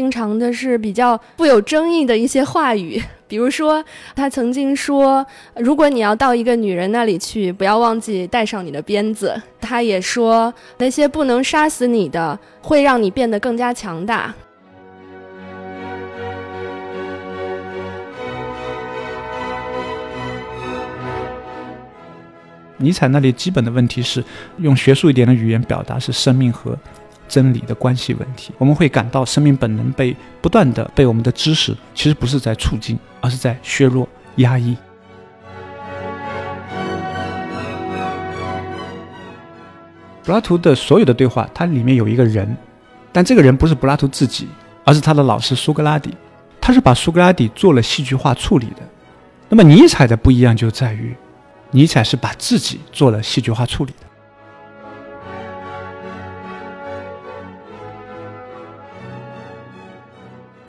经常的是比较富有争议的一些话语，比如说他曾经说，如果你要到一个女人那里去，不要忘记带上你的鞭子。他也说，那些不能杀死你的，会让你变得更加强大。尼采那里基本的问题是，用学术一点的语言表达是生命和真理的关系问题。我们会感到生命本能被不断的被我们的知识，其实不是在促进，而是在削弱、压抑。柏拉图的所有的对话，它里面有一个人，但这个人不是柏拉图自己，而是他的老师苏格拉底。他是把苏格拉底做了戏剧化处理的。那么尼采的不一样就在于。尼采是把自己做了戏剧化处理的。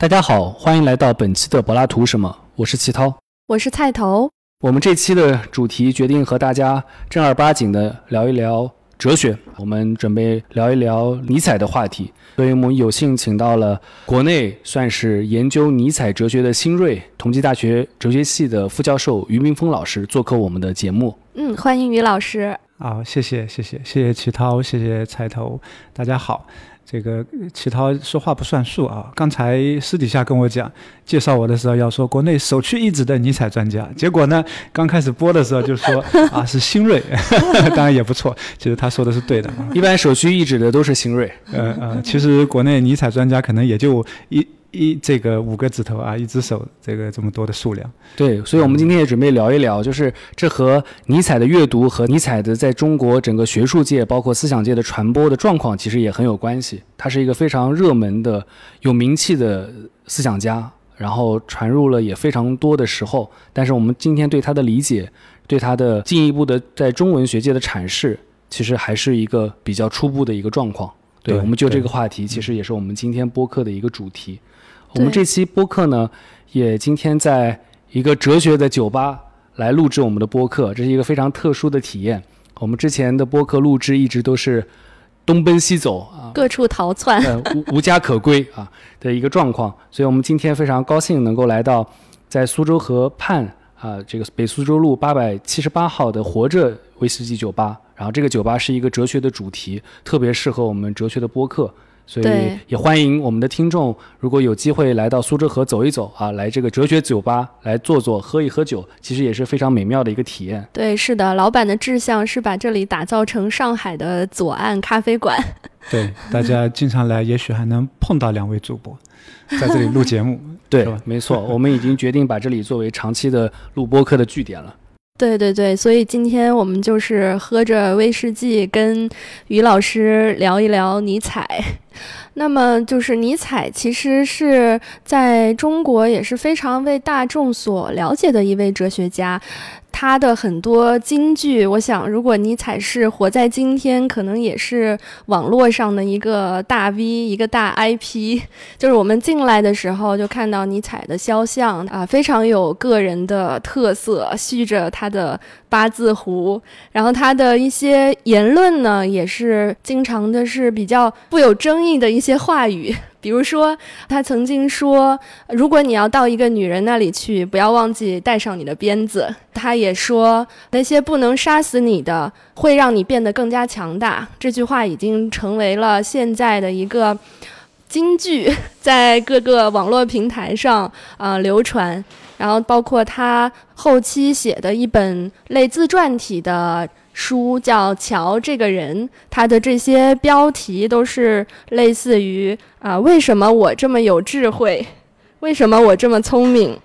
大家好，欢迎来到本期的柏拉图什么？我是齐涛，我是菜头。我们这期的主题决定和大家正儿八经的聊一聊。哲学，我们准备聊一聊尼采的话题，所以我们有幸请到了国内算是研究尼采哲学的新锐，同济大学哲学系的副教授于明峰老师做客我们的节目。嗯，欢迎于老师。好，谢谢，谢谢，谢谢齐涛，谢谢菜头，大家好。这个齐涛说话不算数啊！刚才私底下跟我讲，介绍我的时候要说国内首屈一指的尼采专家，结果呢，刚开始播的时候就说 啊是新锐，当然也不错。其实他说的是对的，一般首屈一指的都是新锐。呃呃，其实国内尼采专家可能也就一。一这个五个指头啊，一只手，这个这么多的数量。对，所以我们今天也准备聊一聊，就是这和尼采的阅读和尼采的在中国整个学术界，包括思想界的传播的状况，其实也很有关系。他是一个非常热门的、有名气的思想家，然后传入了也非常多的时候。但是我们今天对他的理解，对他的进一步的在中文学界的阐释，其实还是一个比较初步的一个状况。对，我们就这个话题，其实也是我们今天播客的一个主题。我们这期播客呢，也今天在一个哲学的酒吧来录制我们的播客，这是一个非常特殊的体验。我们之前的播客录制一直都是东奔西走啊，各处逃窜，无无家可归啊的一个状况。所以我们今天非常高兴能够来到在苏州河畔啊，这个北苏州路八百七十八号的活着威士忌酒吧。然后这个酒吧是一个哲学的主题，特别适合我们哲学的播客。所以也欢迎我们的听众，如果有机会来到苏州河走一走啊，来这个哲学酒吧来坐坐，喝一喝酒，其实也是非常美妙的一个体验。对，是的，老板的志向是把这里打造成上海的左岸咖啡馆。对，大家经常来，也许还能碰到两位主播在这里录节目。对，没错，我们已经决定把这里作为长期的录播客的据点了。对对对，所以今天我们就是喝着威士忌，跟于老师聊一聊尼采。那么，就是尼采其实是在中国也是非常为大众所了解的一位哲学家。他的很多金句，我想，如果尼采是活在今天，可能也是网络上的一个大 V，一个大 IP。就是我们进来的时候就看到尼采的肖像啊，非常有个人的特色，蓄着他的八字胡。然后他的一些言论呢，也是经常的是比较富有争议的一些话语。比如说，他曾经说，如果你要到一个女人那里去，不要忘记带上你的鞭子。他也说，那些不能杀死你的，会让你变得更加强大。这句话已经成为了现在的一个金句，在各个网络平台上啊流传。然后，包括他后期写的一本类自传体的。书叫《乔这个人》，他的这些标题都是类似于啊，为什么我这么有智慧？为什么我这么聪明？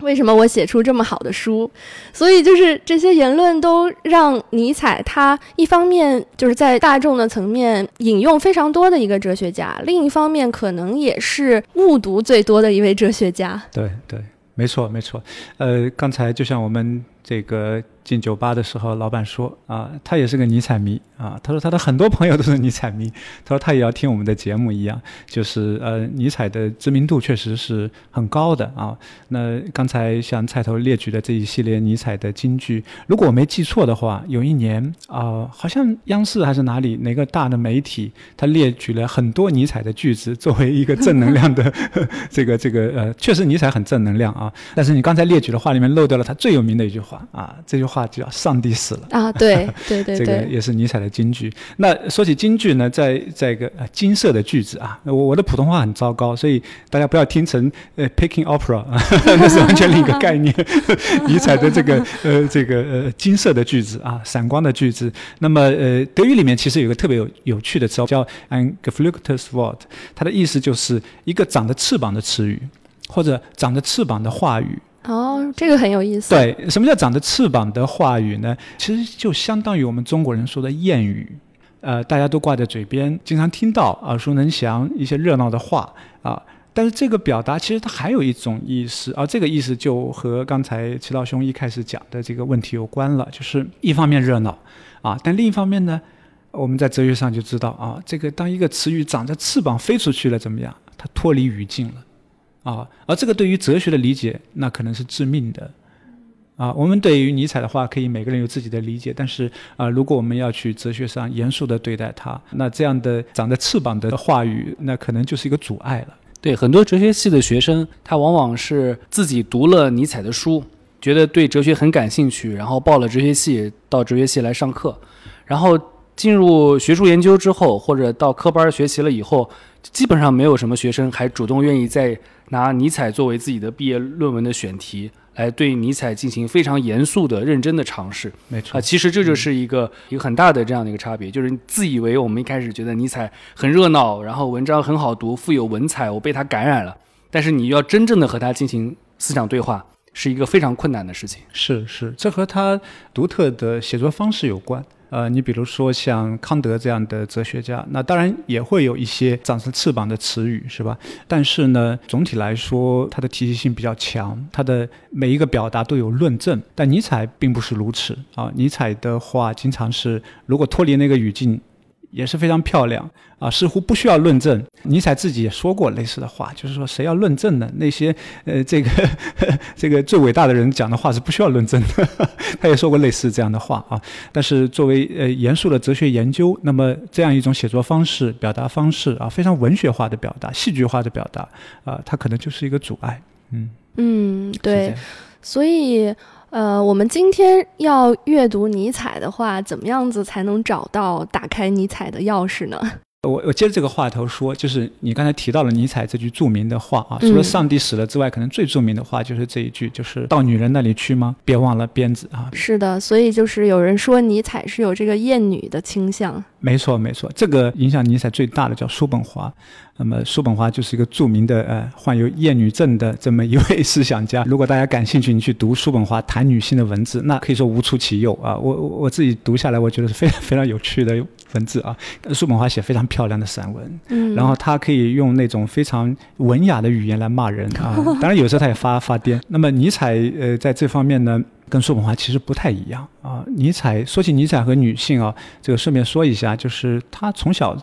为什么我写出这么好的书？所以就是这些言论都让尼采他一方面就是在大众的层面引用非常多的一个哲学家，另一方面可能也是误读最多的一位哲学家。对对，没错没错。呃，刚才就像我们。这个进酒吧的时候，老板说啊，他也是个尼采迷啊。他说他的很多朋友都是尼采迷，他说他也要听我们的节目一样，就是呃，尼采的知名度确实是很高的啊。那刚才像菜头列举的这一系列尼采的金句，如果我没记错的话，有一年啊，好像央视还是哪里哪个大的媒体，他列举了很多尼采的句子 作为一个正能量的 这个这个呃，确实尼采很正能量啊。但是你刚才列举的话里面漏掉了他最有名的一句话啊，这句话。话叫“上帝死了”啊，对对 对，这个也是尼采的金句。那说起金句呢，在在一个金色的句子啊，我我的普通话很糟糕，所以大家不要听成呃 picking opera，那是完全另一个概念。尼采的这个呃这个呃金色的句子啊，闪光的句子。那么呃德语里面其实有个特别有有趣的词叫 ein geflügeltes Wort，它的意思就是一个长着翅膀的词语，或者长着翅膀的话语。哦，这个很有意思。对，什么叫长着翅膀的话语呢？其实就相当于我们中国人说的谚语，呃，大家都挂在嘴边，经常听到，耳熟能详一些热闹的话啊。但是这个表达其实它还有一种意思，而这个意思就和刚才齐道兄一开始讲的这个问题有关了，就是一方面热闹啊，但另一方面呢，我们在哲学上就知道啊，这个当一个词语长着翅膀飞出去了，怎么样？它脱离语境了。啊，而这个对于哲学的理解，那可能是致命的。啊，我们对于尼采的话，可以每个人有自己的理解，但是啊，如果我们要去哲学上严肃的对待他，那这样的长着翅膀的话语，那可能就是一个阻碍了。对很多哲学系的学生，他往往是自己读了尼采的书，觉得对哲学很感兴趣，然后报了哲学系，到哲学系来上课，然后进入学术研究之后，或者到科班学习了以后，基本上没有什么学生还主动愿意在。拿尼采作为自己的毕业论文的选题，来对尼采进行非常严肃的、认真的尝试。没错啊，其实这就是一个一个很大的这样的一个差别，就是自以为我们一开始觉得尼采很热闹，然后文章很好读，富有文采，我被他感染了。但是你要真正的和他进行思想对话，是一个非常困难的事情。是是，这和他独特的写作方式有关。呃，你比如说像康德这样的哲学家，那当然也会有一些长着翅膀的词语，是吧？但是呢，总体来说，它的体系性比较强，它的每一个表达都有论证。但尼采并不是如此啊，尼采的话经常是，如果脱离那个语境。也是非常漂亮啊，似乎不需要论证。尼采自己也说过类似的话，就是说谁要论证呢？那些呃，这个 这个最伟大的人讲的话是不需要论证的。他也说过类似这样的话啊。但是作为呃严肃的哲学研究，那么这样一种写作方式、表达方式啊，非常文学化的表达、戏剧化的表达啊，它可能就是一个阻碍。嗯嗯，对，所以。呃，我们今天要阅读尼采的话，怎么样子才能找到打开尼采的钥匙呢？我我接着这个话头说，就是你刚才提到了尼采这句著名的话啊，除了上帝死了之外，可能最著名的话就是这一句，就是到女人那里去吗？别忘了鞭子啊！是的，所以就是有人说尼采是有这个厌女的倾向。没错，没错，这个影响尼采最大的叫叔本华。那么叔本华就是一个著名的呃患有厌女症的这么一位 思想家。如果大家感兴趣，你去读叔本华谈女性的文字，那可以说无出其右啊。我我我自己读下来，我觉得是非常非常有趣的文字啊。叔本华写非常漂亮的散文，嗯，然后他可以用那种非常文雅的语言来骂人啊。当然有时候他也发发癫。那么尼采呃在这方面呢，跟叔本华其实不太一样啊。尼采说起尼采和女性啊，这个顺便说一下，就是他从小。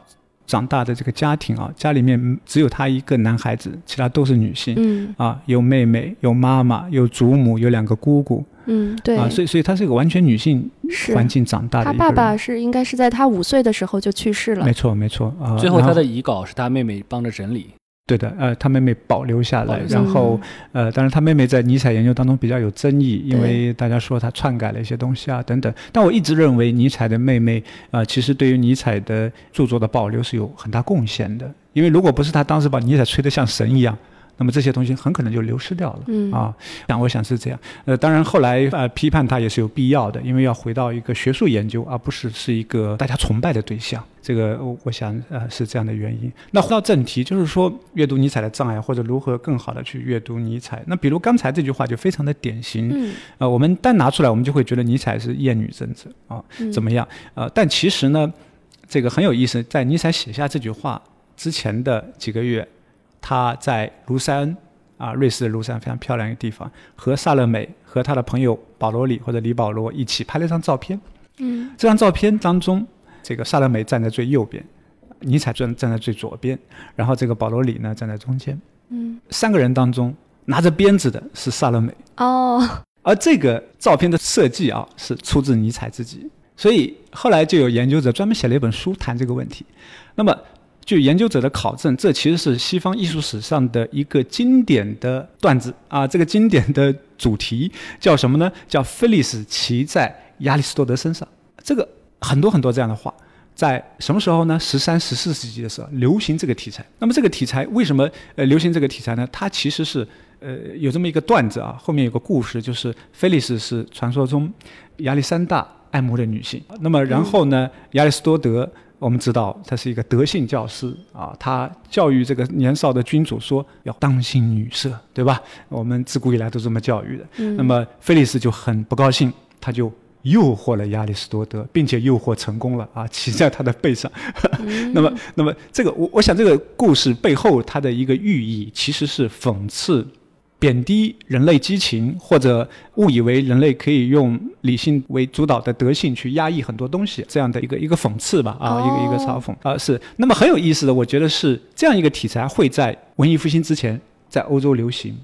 长大的这个家庭啊，家里面只有他一个男孩子，其他都是女性。嗯啊，有妹妹，有妈妈，有祖母，有两个姑姑。嗯，对啊，所以所以他是一个完全女性环境长大的。他爸爸是应该是在他五岁的时候就去世了。没错没错啊。最后他的遗稿是他妹妹帮着整理。对的，呃，他妹妹保留下来，然后，呃，当然他妹妹在尼采研究当中比较有争议，因为大家说他篡改了一些东西啊等等。但我一直认为尼采的妹妹呃，其实对于尼采的著作的保留是有很大贡献的，因为如果不是他当时把尼采吹得像神一样。那么这些东西很可能就流失掉了，嗯啊，想我想是这样，呃，当然后来呃批判它也是有必要的，因为要回到一个学术研究，而不是是一个大家崇拜的对象，这个我想呃是这样的原因。那回到正题，就是说阅读尼采的障碍或者如何更好的去阅读尼采。那比如刚才这句话就非常的典型，嗯，呃，我们单拿出来，我们就会觉得尼采是厌女政治啊，怎么样？呃，但其实呢，这个很有意思，在尼采写下这句话之前的几个月。他在卢塞恩啊，瑞士的庐山非常漂亮一个地方，和萨勒美和他的朋友保罗里或者李保罗一起拍了一张照片。嗯这张照片当中，这个萨勒美站在最右边，尼采站站在最左边，然后这个保罗里呢站在中间。嗯三个人当中拿着鞭子的是萨勒美，哦而这个照片的设计啊是出自尼采自己，所以后来就有研究者专门写了一本书谈这个问题。那么，据研究者的考证，这其实是西方艺术史上的一个经典的段子啊。这个经典的主题叫什么呢？叫菲利斯骑在亚里士多德身上。这个很多很多这样的话。在什么时候呢？十三、十四世纪的时候流行这个题材。那么这个题材为什么呃流行这个题材呢？它其实是呃有这么一个段子啊，后面有个故事，就是菲利斯是传说中亚历山大爱慕的女性。那么然后呢，亚里士多德我们知道他是一个德性教师啊，他教育这个年少的君主说要当心女色，对吧？我们自古以来都这么教育的。嗯那么菲利斯就很不高兴，他就诱惑了亚里士多德，并且诱惑成功了啊，骑在他的背上。那么，那么这个我我想这个故事背后它的一个寓意其实是讽刺。贬低人类激情，或者误以为人类可以用理性为主导的德性去压抑很多东西，这样的一个一个讽刺吧，啊，哦一个一个嘲讽啊，是。那么很有意思的，我觉得是这样一个题材会在文艺复兴之前在欧洲流行，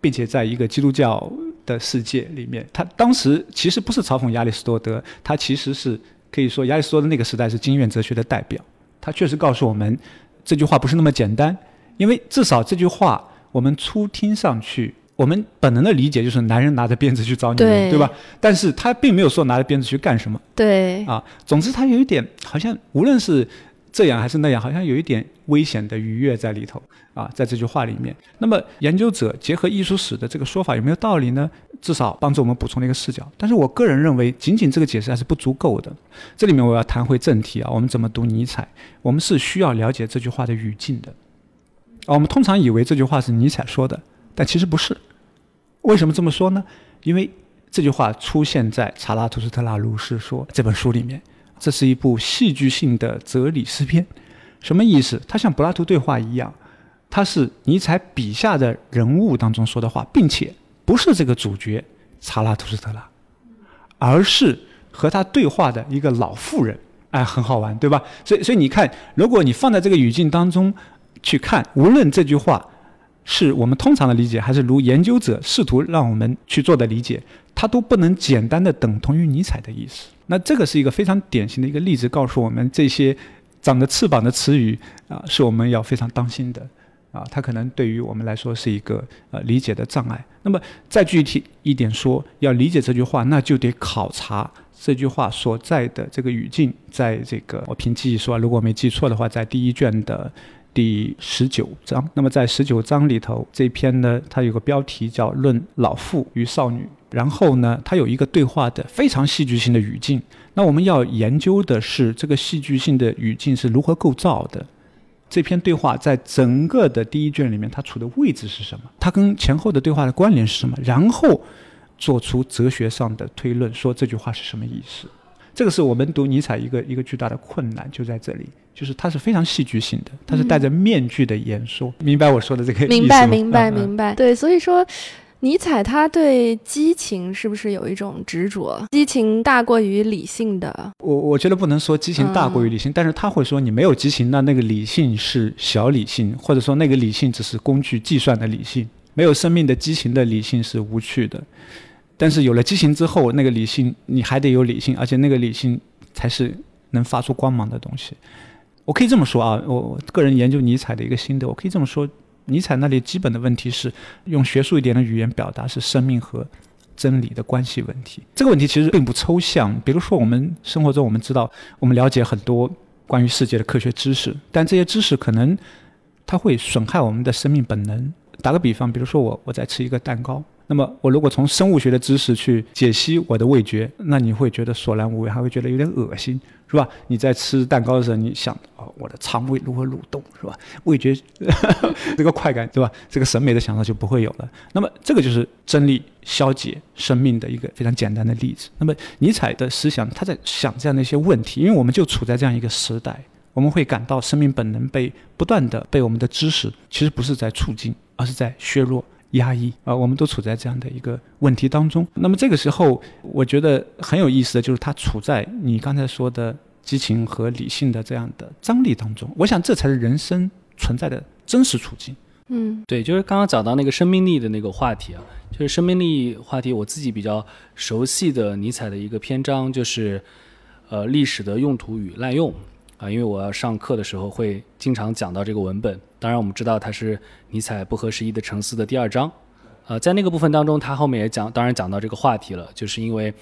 并且在一个基督教的世界里面，他当时其实不是嘲讽亚里士多德，他其实是可以说亚里士多德那个时代是经验哲学的代表，他确实告诉我们这句话不是那么简单，因为至少这句话我们初听上去。我们本能的理解就是男人拿着鞭子去找女人，对对吧？但是他并没有说拿着鞭子去干什么对啊。总之，他有一点好像无论是这样还是那样，好像有一点危险的愉悦在里头啊，在这句话里面。那么，研究者结合艺术史的这个说法有没有道理呢？至少帮助我们补充了一个视角。但是我个人认为，仅仅这个解释还是不足够的。这里面我要谈回正题啊，我们怎么读尼采？我们是需要了解这句话的语境的。啊，我们通常以为这句话是尼采说的，但其实不是。为什么这么说呢？因为这句话出现在《查拉图斯特拉如是说》这本书里面，这是一部戏剧性的哲理诗篇。什么意思？它像柏拉图对话一样，它是尼采笔下的人物当中说的话，并且不是这个主角查拉图斯特拉，而是和他对话的一个老妇人。哎，很好玩，对吧？所以，所以你看，如果你放在这个语境当中去看，无论这句话是我们通常的理解，还是如研究者试图让我们去做的理解，它都不能简单的等同于尼采的意思。那这个是一个非常典型的一个例子，告诉我们这些长着翅膀的词语啊，是我们要非常当心的啊，它可能对于我们来说是一个呃理解的障碍。那么再具体一点说，要理解这句话，那就得考察这句话所在的这个语境，在这个我凭记忆说，如果没记错的话，在第一卷的。第十九章，那么在十九章里头，这篇呢，它有个标题叫《论老妇与少女》，然后呢，它有一个对话的非常戏剧性的语境。那我们要研究的是这个戏剧性的语境是如何构造的。这篇对话在整个的第一卷里面，它处的位置是什么？它跟前后的对话的关联是什么？然后做出哲学上的推论，说这句话是什么意思。这个是我们读尼采一个一个巨大的困难，就在这里，就是它是非常戏剧性的，它是戴着面具的演说。明白我说的这个意思吗？明白，明白，明白。对，所以说，尼采他对激情是不是有一种执着？激情大过于理性的。我我觉得不能说激情大过于理性，但是他会说你没有激情，那那个理性是小理性，或者说那个理性只是工具计算的理性，没有生命的激情的理性是无趣的。但是有了激情之后，那个理性你还得有理性，而且那个理性才是能发出光芒的东西。我可以这么说啊，我个人研究尼采的一个心得，我可以这么说，尼采那里基本的问题是用学术一点的语言表达是生命和真理的关系问题。这个问题其实并不抽象，比如说我们生活中我们知道，我们了解很多关于世界的科学知识，但这些知识可能它会损害我们的生命本能。打个比方，比如说我我在吃一个蛋糕。那么，我如果从生物学的知识去解析我的味觉，那你会觉得索然无味，还会觉得有点恶心，是吧？你在吃蛋糕的时候，你想哦，我的肠胃如何蠕动，是吧？味觉 这个快感，对吧？这个审美的享受就不会有了。那么，这个就是真理消解生命的一个非常简单的例子。那么，尼采的思想，他在想这样的一些问题，因为我们就处在这样一个时代，我们会感到生命本能被不断的被我们的知识，其实不是在促进，而是在削弱。压抑啊，我们都处在这样的一个问题当中。那么这个时候，我觉得很有意思的就是他处在你刚才说的激情和理性的这样的张力当中。我想这才是人生存在的真实处境。嗯，对，就是刚刚讲到那个生命力的那个话题啊，就是生命力话题，我自己比较熟悉的尼采的一个篇章就是，呃，历史的用途与滥用啊，因为我要上课的时候会经常讲到这个文本。当然，我们知道它是尼采不合时宜的沉思的第二章，呃，在那个部分当中，他后面也讲，当然讲到这个话题了，就是因为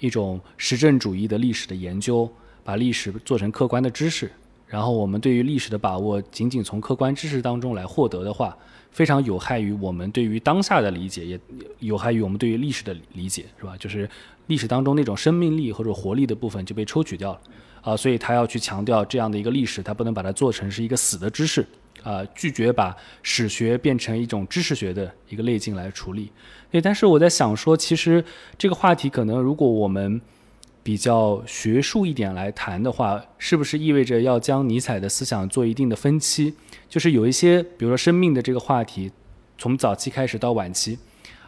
一种实证主义的历史的研究，把历史做成客观的知识。然后我们对于历史的把握，仅仅从客观知识当中来获得的话，非常有害于我们对于当下的理解，也有害于我们对于历史的理解，是吧？就是历史当中那种生命力或者活力的部分就被抽取掉了，啊，所以他要去强调这样的一个历史，他不能把它做成是一个死的知识，啊，拒绝把史学变成一种知识学的一个类径来处理。对，但是我在想说，其实这个话题可能如果我们。比较学术一点来谈的话，是不是意味着要将尼采的思想做一定的分期？就是有一些，比如说生命的这个话题，从早期开始到晚期，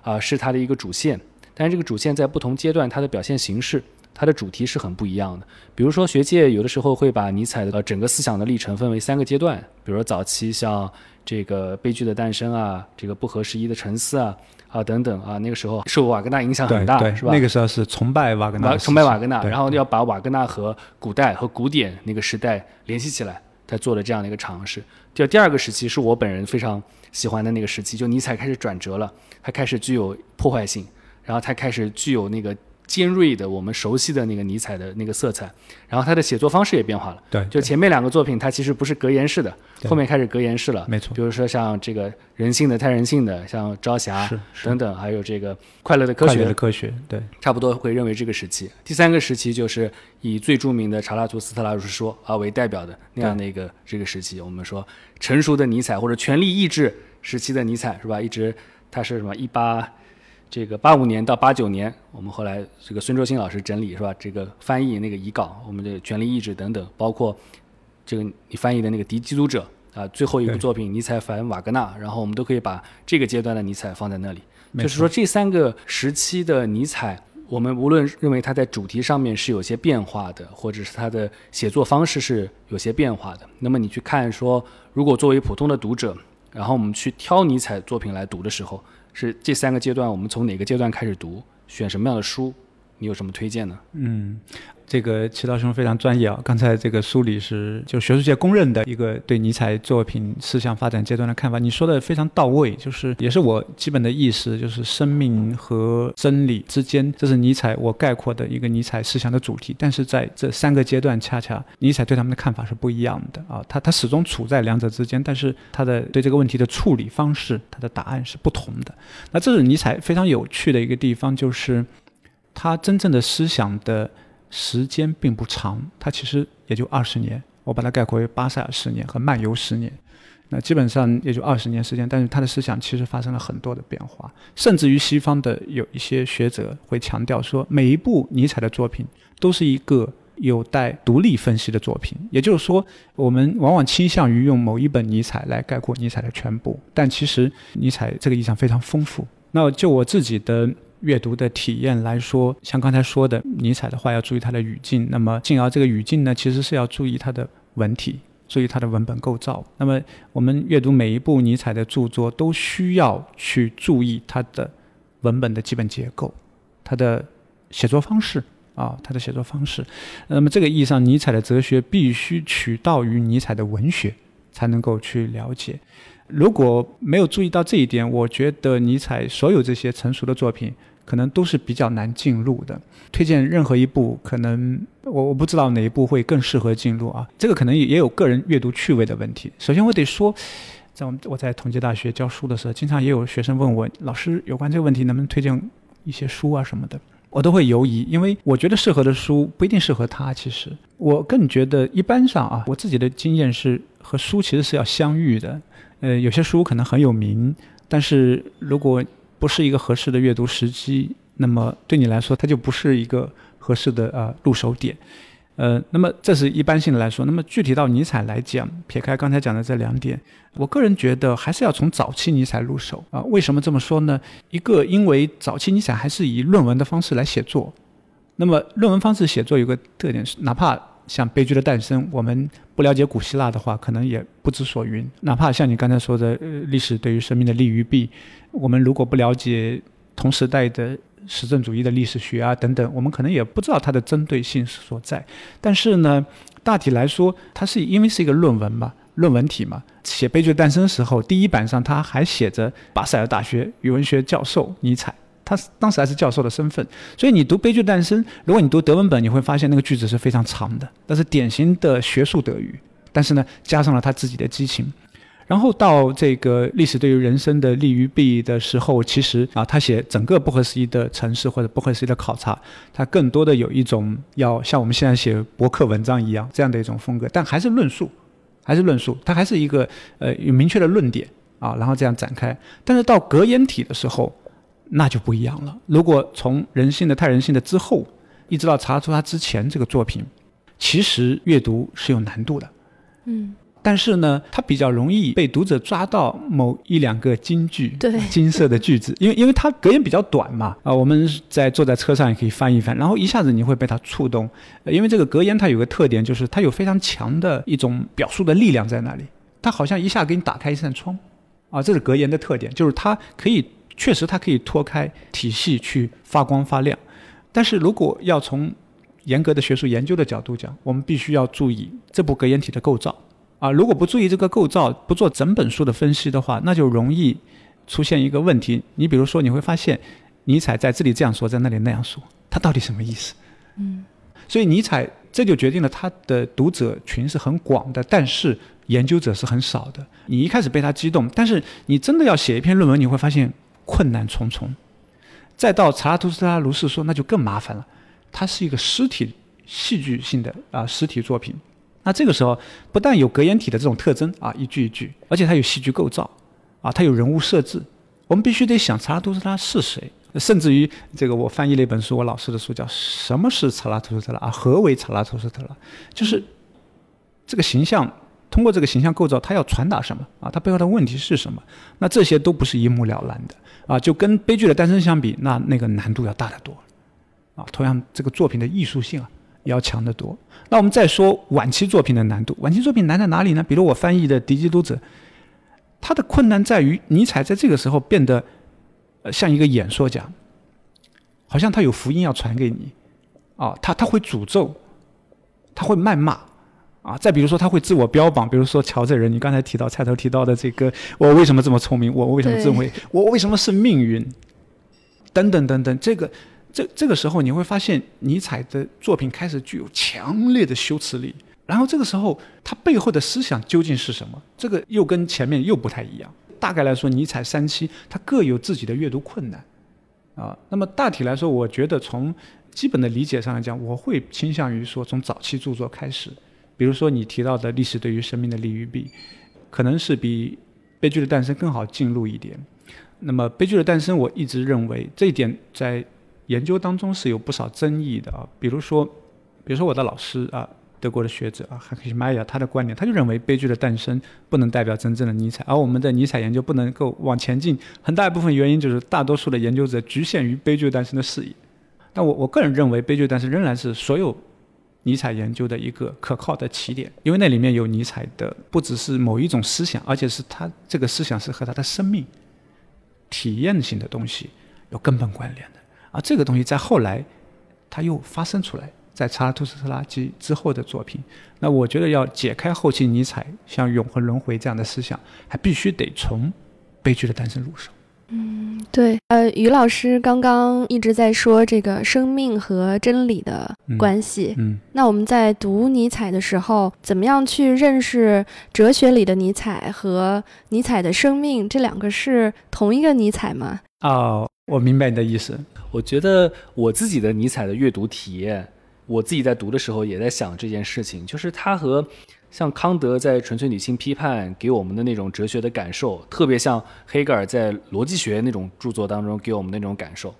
啊，是它的一个主线。但是这个主线在不同阶段，它的表现形式、它的主题是很不一样的。比如说学界有的时候会把尼采的整个思想的历程分为三个阶段，比如说早期像这个悲剧的诞生啊，这个不合时宜的沉思啊。啊，等等啊，那个时候受瓦格纳影响很大，是吧？那个时候是崇拜瓦格纳，崇拜瓦格纳，然后要把瓦格纳和古代和古典那个时代联系起来，他做了这样的一个尝试。就第二个时期是我本人非常喜欢的那个时期，就尼采开始转折了，他开始具有破坏性，然后他开始具有那个。尖锐的，我们熟悉的那个尼采的那个色彩，然后他的写作方式也变化了。对，就前面两个作品，他其实不是格言式的，后面开始格言式了。没错。比如说像这个人性的、太人性的，像朝霞等等，还有这个快乐的科学。快乐的科学，对，差不多会认为这个时期。第三个时期就是以最著名的查拉图斯特拉如是说啊为代表的那样的一个这个时期。我们说成熟的尼采或者权力意志时期的尼采是吧？一直他是什么一八。这个八五年到八九年，我们后来这个孙周新老师整理是吧？这个翻译那个遗稿，我们的权力意志等等，包括这个你翻译的那个《敌基督者》啊，最后一部作品尼采反瓦格纳，然后我们都可以把这个阶段的尼采放在那里。就是说这三个时期的尼采，我们无论认为他在主题上面是有些变化的，或者是他的写作方式是有些变化的，那么你去看说，如果作为普通的读者，然后我们去挑尼采作品来读的时候。是这三个阶段，我们从哪个阶段开始读？选什么样的书？你有什么推荐呢？嗯。这个齐道兄非常专业啊！刚才这个梳理是就学术界公认的一个对尼采作品思想发展阶段的看法，你说的非常到位，就是也是我基本的意识，就是生命和真理之间，这是尼采我概括的一个尼采思想的主题。但是在这三个阶段，恰恰尼采对他们的看法是不一样的啊！他他始终处在两者之间，但是他的对这个问题的处理方式，他的答案是不同的。那这是尼采非常有趣的一个地方，就是他真正的思想的。时间并不长，它其实也就二十年。我把它概括为巴塞尔十年和漫游十年，那基本上也就二十年时间。但是他的思想其实发生了很多的变化，甚至于西方的有一些学者会强调说，每一部尼采的作品都是一个有待独立分析的作品。也就是说，我们往往倾向于用某一本尼采来概括尼采的全部，但其实尼采这个意象非常丰富。那就我自己的。阅读的体验来说，像刚才说的，尼采的话要注意他的语境，那么进而这个语境呢，其实是要注意他的文体，注意他的文本构造。那么我们阅读每一部尼采的著作，都需要去注意他的文本的基本结构，他的写作方式啊，他的写作方式。那么这个意义上，尼采的哲学必须取道于尼采的文学，才能够去了解。如果没有注意到这一点，我觉得尼采所有这些成熟的作品。可能都是比较难进入的。推荐任何一部，可能我我不知道哪一部会更适合进入啊。这个可能也也有个人阅读趣味的问题。首先，我得说，在我们我在同济大学教书的时候，经常也有学生问我，老师有关这个问题能不能推荐一些书啊什么的，我都会犹疑，因为我觉得适合的书不一定适合他。其实，我更觉得一般上啊，我自己的经验是和书其实是要相遇的。呃，有些书可能很有名，但是如果不是一个合适的阅读时机，那么对你来说，它就不是一个合适的呃入手点。呃，那么这是一般性的来说，那么具体到尼采来讲，撇开刚才讲的这两点，我个人觉得还是要从早期尼采入手啊。为什么这么说呢？一个，因为早期尼采还是以论文的方式来写作，那么论文方式写作有个特点是，哪怕像《悲剧的诞生》，我们不了解古希腊的话，可能也不知所云；哪怕像你刚才说的，历史对于生命的利与弊，我们如果不了解同时代的。实证主义的历史学啊，等等，我们可能也不知道它的针对性所在。但是呢，大体来说，它是因为是一个论文嘛，论文体嘛。写《悲剧诞生》时候，第一版上他还写着巴塞尔大学语文学教授尼采，他当时还是教授的身份。所以你读《悲剧诞生》，如果你读德文本，你会发现那个句子是非常长的，那是典型的学术德语。但是呢，加上了他自己的激情。然后到这个历史对于人生的利与弊的时候，其实啊，他写整个不合时宜的城市或者不合时宜的考察，他更多的有一种要像我们现在写博客文章一样这样的一种风格，但还是论述，还是论述，它还是一个呃有明确的论点啊，然后这样展开。但是到格言体的时候，那就不一样了。如果从人性的太人性的之后，一直到查出他之前这个作品，其实阅读是有难度的，嗯。但是呢，它比较容易被读者抓到某一两个金句，对，金色的句子，因为因为它格言比较短嘛，啊，我们在坐在车上也可以翻一翻，然后一下子你会被它触动，因为这个格言它有个特点，就是它有非常强的一种表述的力量在那里，它好像一下给你打开一扇窗，啊，这是格言的特点，就是它可以确实它可以脱开体系去发光发亮，但是如果要从严格的学术研究的角度讲，我们必须要注意这部格言体的构造。啊，如果不注意这个构造，不做整本书的分析的话，那就容易出现一个问题。你比如说，你会发现，尼采在这里这样说，在那里那样说，他到底什么意思？嗯，所以尼采这就决定了他的读者群是很广的，但是研究者是很少的。你一开始被他激动，但是你真的要写一篇论文，你会发现困难重重。再到查拉图斯特拉如是说，那就更麻烦了。它是一个实体戏剧性的啊实体作品。那这个时候，不但有格言体的这种特征啊，一句一句，而且它有戏剧构造，啊，它有人物设置。我们必须得想查拉图斯特拉是谁，甚至于这个我翻译了一本书，我老师的书叫《什么是查拉图斯特拉》啊？何为查拉图斯特拉？就是这个形象，通过这个形象构造，它要传达什么啊？它背后的问题是什么？那这些都不是一目了然的啊！就跟悲剧的诞生相比，那那个难度要大得多啊！同样，这个作品的艺术性啊。要强得多。那我们再说晚期作品的难度，晚期作品难在哪里呢？比如我翻译的《敌基督者》，它的困难在于尼采在这个时候变得，呃，像一个演说家，好像他有福音要传给你，啊，他他会诅咒，他会谩骂，啊，再比如说他会自我标榜，比如说乔这人，你刚才提到菜头提到的这个，我为什么这么聪明？我为什么这么我为什么是命运？等等等等，这个。这这个时候你会发现，尼采的作品开始具有强烈的修辞力。然后这个时候，他背后的思想究竟是什么？这个又跟前面又不太一样。大概来说，尼采三期他各有自己的阅读困难，啊，那么大体来说，我觉得从基本的理解上来讲，我会倾向于说从早期著作开始，比如说你提到的历史对于生命的利与弊，可能是比悲剧的诞生更好进入一点。那么悲剧的诞生，我一直认为这一点在。研究当中是有不少争议的啊，比如说，比如说我的老师啊，德国的学者啊，汉克西迈亚，他的观点，他就认为悲剧的诞生不能代表真正的尼采，而我们的尼采研究不能够往前进，很大一部分原因就是大多数的研究者局限于悲剧诞生的视野。但我我个人认为，悲剧诞生仍然是所有尼采研究的一个可靠的起点，因为那里面有尼采的不只是某一种思想，而且是他这个思想是和他的生命体验性的东西有根本关联的。而这个东西在后来，它又发生出来，在查拉图斯特拉及之后的作品。那我觉得要解开后期尼采像永恒轮回这样的思想，还必须得从悲剧的诞生入手。嗯，对。呃，于老师刚刚一直在说这个生命和真理的关系。嗯。那我们在读尼采的时候，怎么样去认识哲学里的尼采和尼采的生命？这两个是同一个尼采吗？哦，我明白你的意思。我觉得我自己的尼采的阅读体验，我自己在读的时候也在想这件事情，就是他和像康德在《纯粹理性批判》给我们的那种哲学的感受，特别像黑格尔在《逻辑学》那种著作当中给我们那种感受，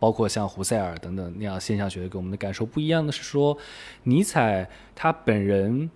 包括像胡塞尔等等那样现象学给我们的感受不一样的是说，尼采他本人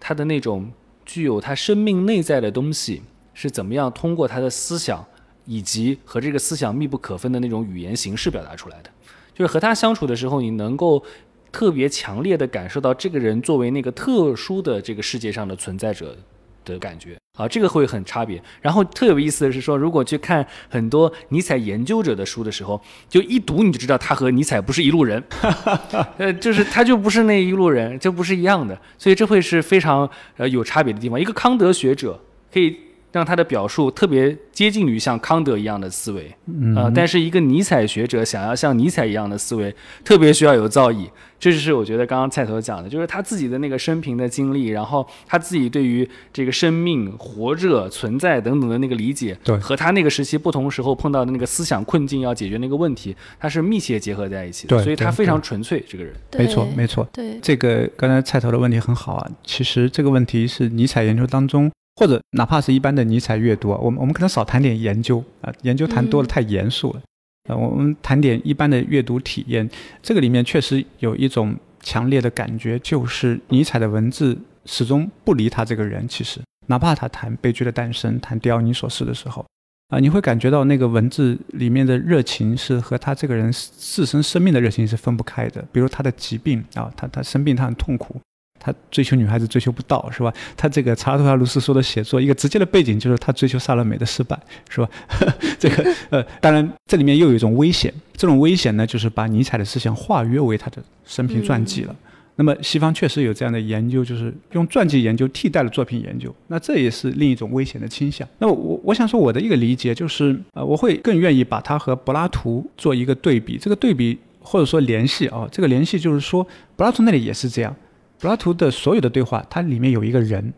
他的那种具有他生命内在的东西是怎么样通过他的思想以及和这个思想密不可分的那种语言形式表达出来的，就是和他相处的时候，你能够特别强烈的感受到这个人作为那个特殊的这个世界上的存在者的感觉。啊，这个会很差别。然后特有意思的是说，如果去看很多尼采研究者的书的时候，就一读你就知道他和尼采不是一路人，呃，就是他就不是那一路人，就不是一样的。所以这会是非常呃有差别的地方。一个康德学者可以。让他的表述特别接近于像康德一样的思维，呃，但是一个尼采学者想要像尼采一样的思维，特别需要有造诣。这就是我觉得刚刚菜头讲的，就是他自己的那个生平的经历，然后他自己对于这个生命、活着、存在等等的那个理解，对，和他那个时期不同时候碰到的那个思想困境要解决那个问题，他是密切结合在一起的。所以他非常纯粹，这个人。没错，没错。对，这个刚才菜头的问题很好啊。其实这个问题是尼采研究当中。或者哪怕是一般的尼采阅读，我们我们可能少谈点研究啊，研究谈多了太严肃了，呃，我们谈点一般的阅读体验。这个里面确实有一种强烈的感觉，就是尼采的文字始终不离他这个人。其实，哪怕他谈悲剧的诞生、谈狄奥尼索斯的时候，啊，你会感觉到那个文字里面的热情是和他这个人自身生命的热情是分不开的。比如他的疾病啊，他他生病，他很痛苦。他追求女孩子追求不到，是吧？他这个查拉图亚卢斯说的写作，一个直接的背景就是他追求萨勒美的失败，是吧？这个呃，当然这里面又有一种危险，这种危险呢，就是把尼采的思想化约为他的生平传记了。那么西方确实有这样的研究，就是用传记研究替代了作品研究，那这也是另一种危险的倾向。那我我想说我的一个理解就是，呃，我会更愿意把它和柏拉图做一个对比，这个对比或者说联系啊，这个联系就是说，柏拉图那里也是这样。柏拉图的所有的对话，它里面有一个人，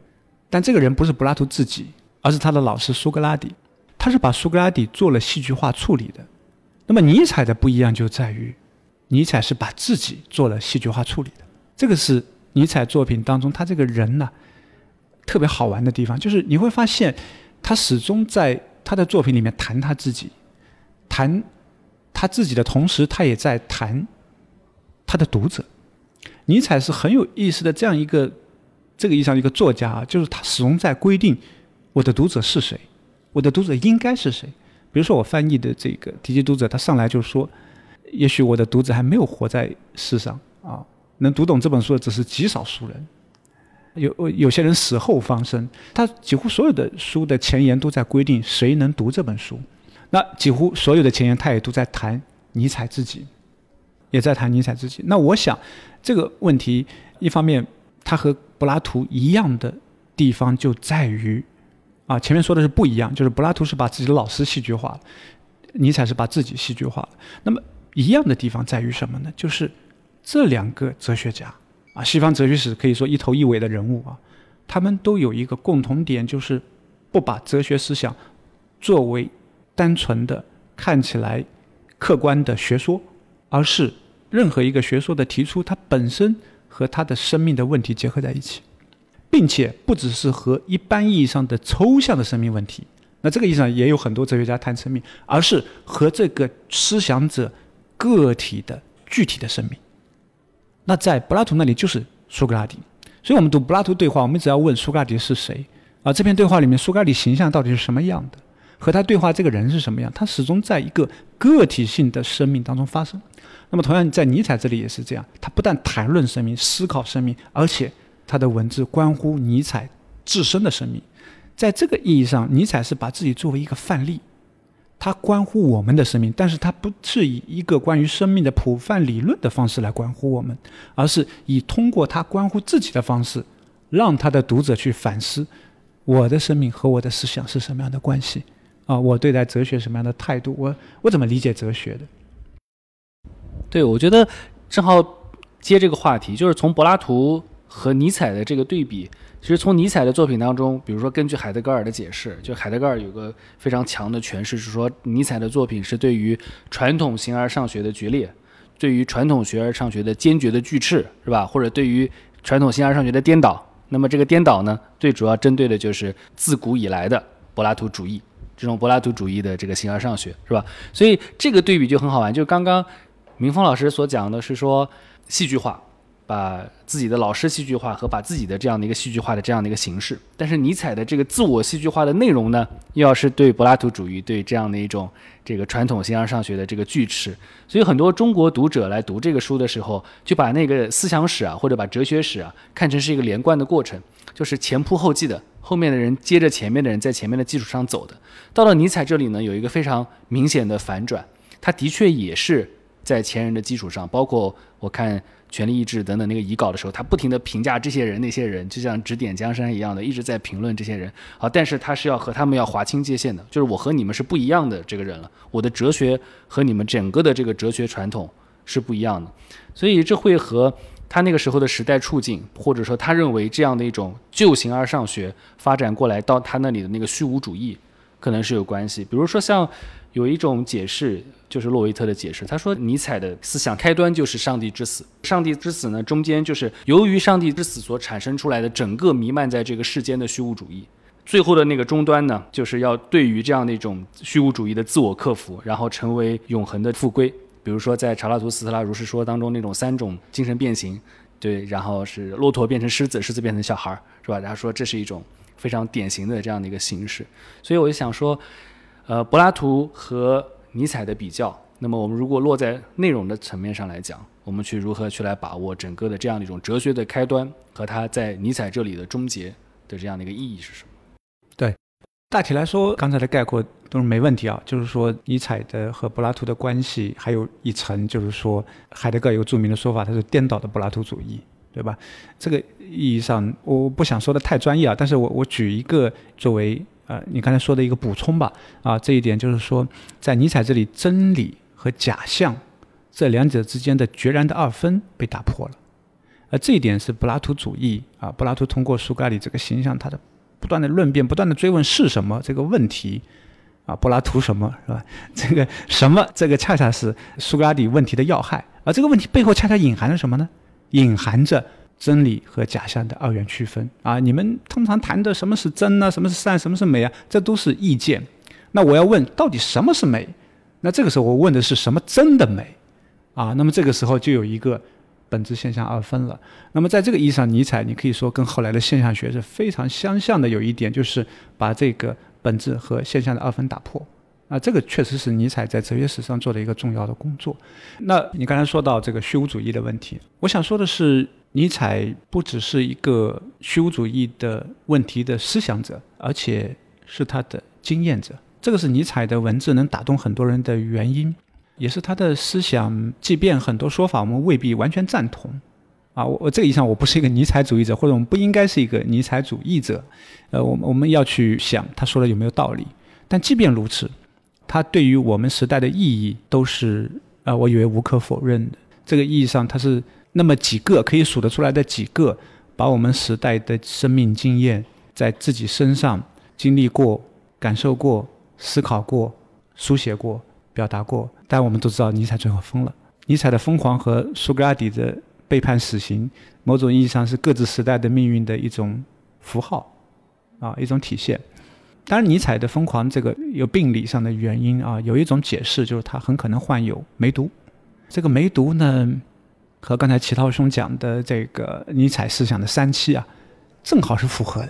但这个人不是柏拉图自己，而是他的老师苏格拉底。他是把苏格拉底做了戏剧化处理的。那么尼采的不一样就在于，尼采是把自己做了戏剧化处理的。这个是尼采作品当中他这个人呢特别好玩的地方，就是你会发现他始终在他的作品里面谈他自己，谈他自己的同时，他也在谈他的读者。尼采是很有意思的这样一个这个意义上一个作家啊，就是他始终在规定我的读者是谁，我的读者应该是谁。比如说我翻译的这个提及读者，他上来就说，也许我的读者还没有活在世上啊，能读懂这本书的只是极少数人，有有些人死后方生。他几乎所有的书的前言都在规定谁能读这本书，那几乎所有的前言他也都在谈尼采自己。也在谈尼采自己。那我想，这个问题一方面，他和柏拉图一样的地方就在于，啊，前面说的是不一样，就是柏拉图是把自己的老师戏剧化了，尼采是把自己戏剧化了。那么一样的地方在于什么呢？就是这两个哲学家啊，西方哲学史可以说一头一尾的人物啊，他们都有一个共同点，就是不把哲学思想作为单纯的看起来客观的学说，而是。任何一个学说的提出，它本身和他的生命的问题结合在一起，并且不只是和一般意义上的抽象的生命问题，那这个意义上也有很多哲学家谈生命，而是和这个思想者个体的具体的生命。那在柏拉图那里就是苏格拉底，所以我们读柏拉图对话，我们只要问苏格拉底是谁啊？这篇对话里面苏格拉底形象到底是什么样的？和他对话这个人是什么样？他始终在一个个体性的生命当中发生。那么，同样在尼采这里也是这样，他不但谈论生命、思考生命，而且他的文字关乎尼采自身的生命。在这个意义上，尼采是把自己作为一个范例，他关乎我们的生命，但是他不是以一个关于生命的普泛理论的方式来关乎我们，而是以通过他关乎自己的方式，让他的读者去反思我的生命和我的思想是什么样的关系啊？我对待哲学什么样的态度？我我怎么理解哲学的？对，我觉得正好接这个话题，就是从柏拉图和尼采的这个对比。其实从尼采的作品当中，比如说根据海德格尔的解释，就海德格尔有个非常强的诠释，是说尼采的作品是对于传统形而上学的决裂，对于传统学而上学的坚决的拒斥，是吧？或者对于传统形而上学的颠倒。那么这个颠倒呢，最主要针对的就是自古以来的柏拉图主义。这种柏拉图主义的这个形而上学，是吧？所以这个对比就很好玩。就刚刚明峰老师所讲的是说戏剧化。把自己的老师戏剧化和把自己的这样的一个戏剧化的这样的一个形式，但是尼采的这个自我戏剧化的内容呢，又要是对柏拉图主义对这样的一种这个传统形而上学的这个锯齿，所以很多中国读者来读这个书的时候，就把那个思想史啊或者把哲学史啊看成是一个连贯的过程，就是前仆后继的，后面的人接着前面的人在前面的基础上走的。到了尼采这里呢，有一个非常明显的反转，他的确也是在前人的基础上，包括我看。权力意志等等那个遗稿的时候，他不停地评价这些人那些人，就像指点江山一样的，一直在评论这些人。好，但是他是要和他们要划清界限的，就是我和你们是不一样的这个人了，我的哲学和你们整个的这个哲学传统是不一样的，所以这会和他那个时候的时代处境，或者说他认为这样的一种旧形而上学发展过来到他那里的那个虚无主义，可能是有关系。比如说像。有一种解释，就是洛维特的解释。他说，尼采的思想开端就是上帝之死。上帝之死呢，中间就是由于上帝之死所产生出来的整个弥漫在这个世间的虚无主义。最后的那个终端呢，就是要对于这样的一种虚无主义的自我克服，然后成为永恒的复归。比如说，在查拉图斯特拉如是说当中那种三种精神变形，对，然后是骆驼变成狮子，狮子变成小孩儿，是吧？然后说这是一种非常典型的这样的一个形式。所以我就想说。呃，柏拉图和尼采的比较，那么我们如果落在内容的层面上来讲，我们去如何去来把握整个的这样的一种哲学的开端和它在尼采这里的终结的这样的一个意义是什么？大体来说，刚才的概括都是没问题啊。就是说，尼采的和柏拉图的关系，还有一层就是说，海德格尔有著名的说法，他是颠倒的柏拉图主义，对吧？这个意义上，我不想说的太专业啊，但是我我举一个作为。呃，你刚才说的一个补充吧，啊，这一点就是说，在尼采这里，真理和假象这两者之间的决然的二分被打破了，而这一点是柏拉图主义啊，柏拉图通过苏格拉底这个形象，他的不断的论辩，不断的追问是什么这个问题，啊，柏拉图什么是吧？这个什么，这个恰恰是苏格拉底问题的要害，而这个问题背后恰恰隐含着什么呢？隐含着。真理和假象的二元区分啊，你们通常谈的什么是真呢？什么是善？什么是美啊？这都是意见。那我要问，到底什么是美？那这个时候我问的是什么真的美啊？那么这个时候就有一个本质现象二分了。那么在这个意义上，尼采你可以说跟后来的现象学是非常相像的。有一点就是把这个本质和现象的二分打破啊，这个确实是尼采在哲学史上做的一个重要的工作。那你刚才说到这个虚无主义的问题，我想说的是。尼采不只是一个虚无主义的问题的思想者，而且是他的经验者。这个是尼采的文字能打动很多人的原因，也是他的思想。即便很多说法我们未必完全赞同，啊，我我这个意义上我不是一个尼采主义者，或者我们不应该是一个尼采主义者。呃，我们我们要去想他说的有没有道理。但即便如此，他对于我们时代的意义都是啊，我以为无可否认的。这个意义上，他是。那么几个可以数得出来的几个，把我们时代的生命经验在自己身上经历过、感受过、思考过、书写过、表达过。但我们都知道，尼采最后疯了。尼采的疯狂和苏格拉底的被判死刑，某种意义上是各自时代的命运的一种符号，啊，一种体现。当然，尼采的疯狂这个有病理上的原因啊，有一种解释就是他很可能患有梅毒。这个梅毒呢？和刚才齐涛兄讲的这个尼采思想的三期啊，正好是符合的。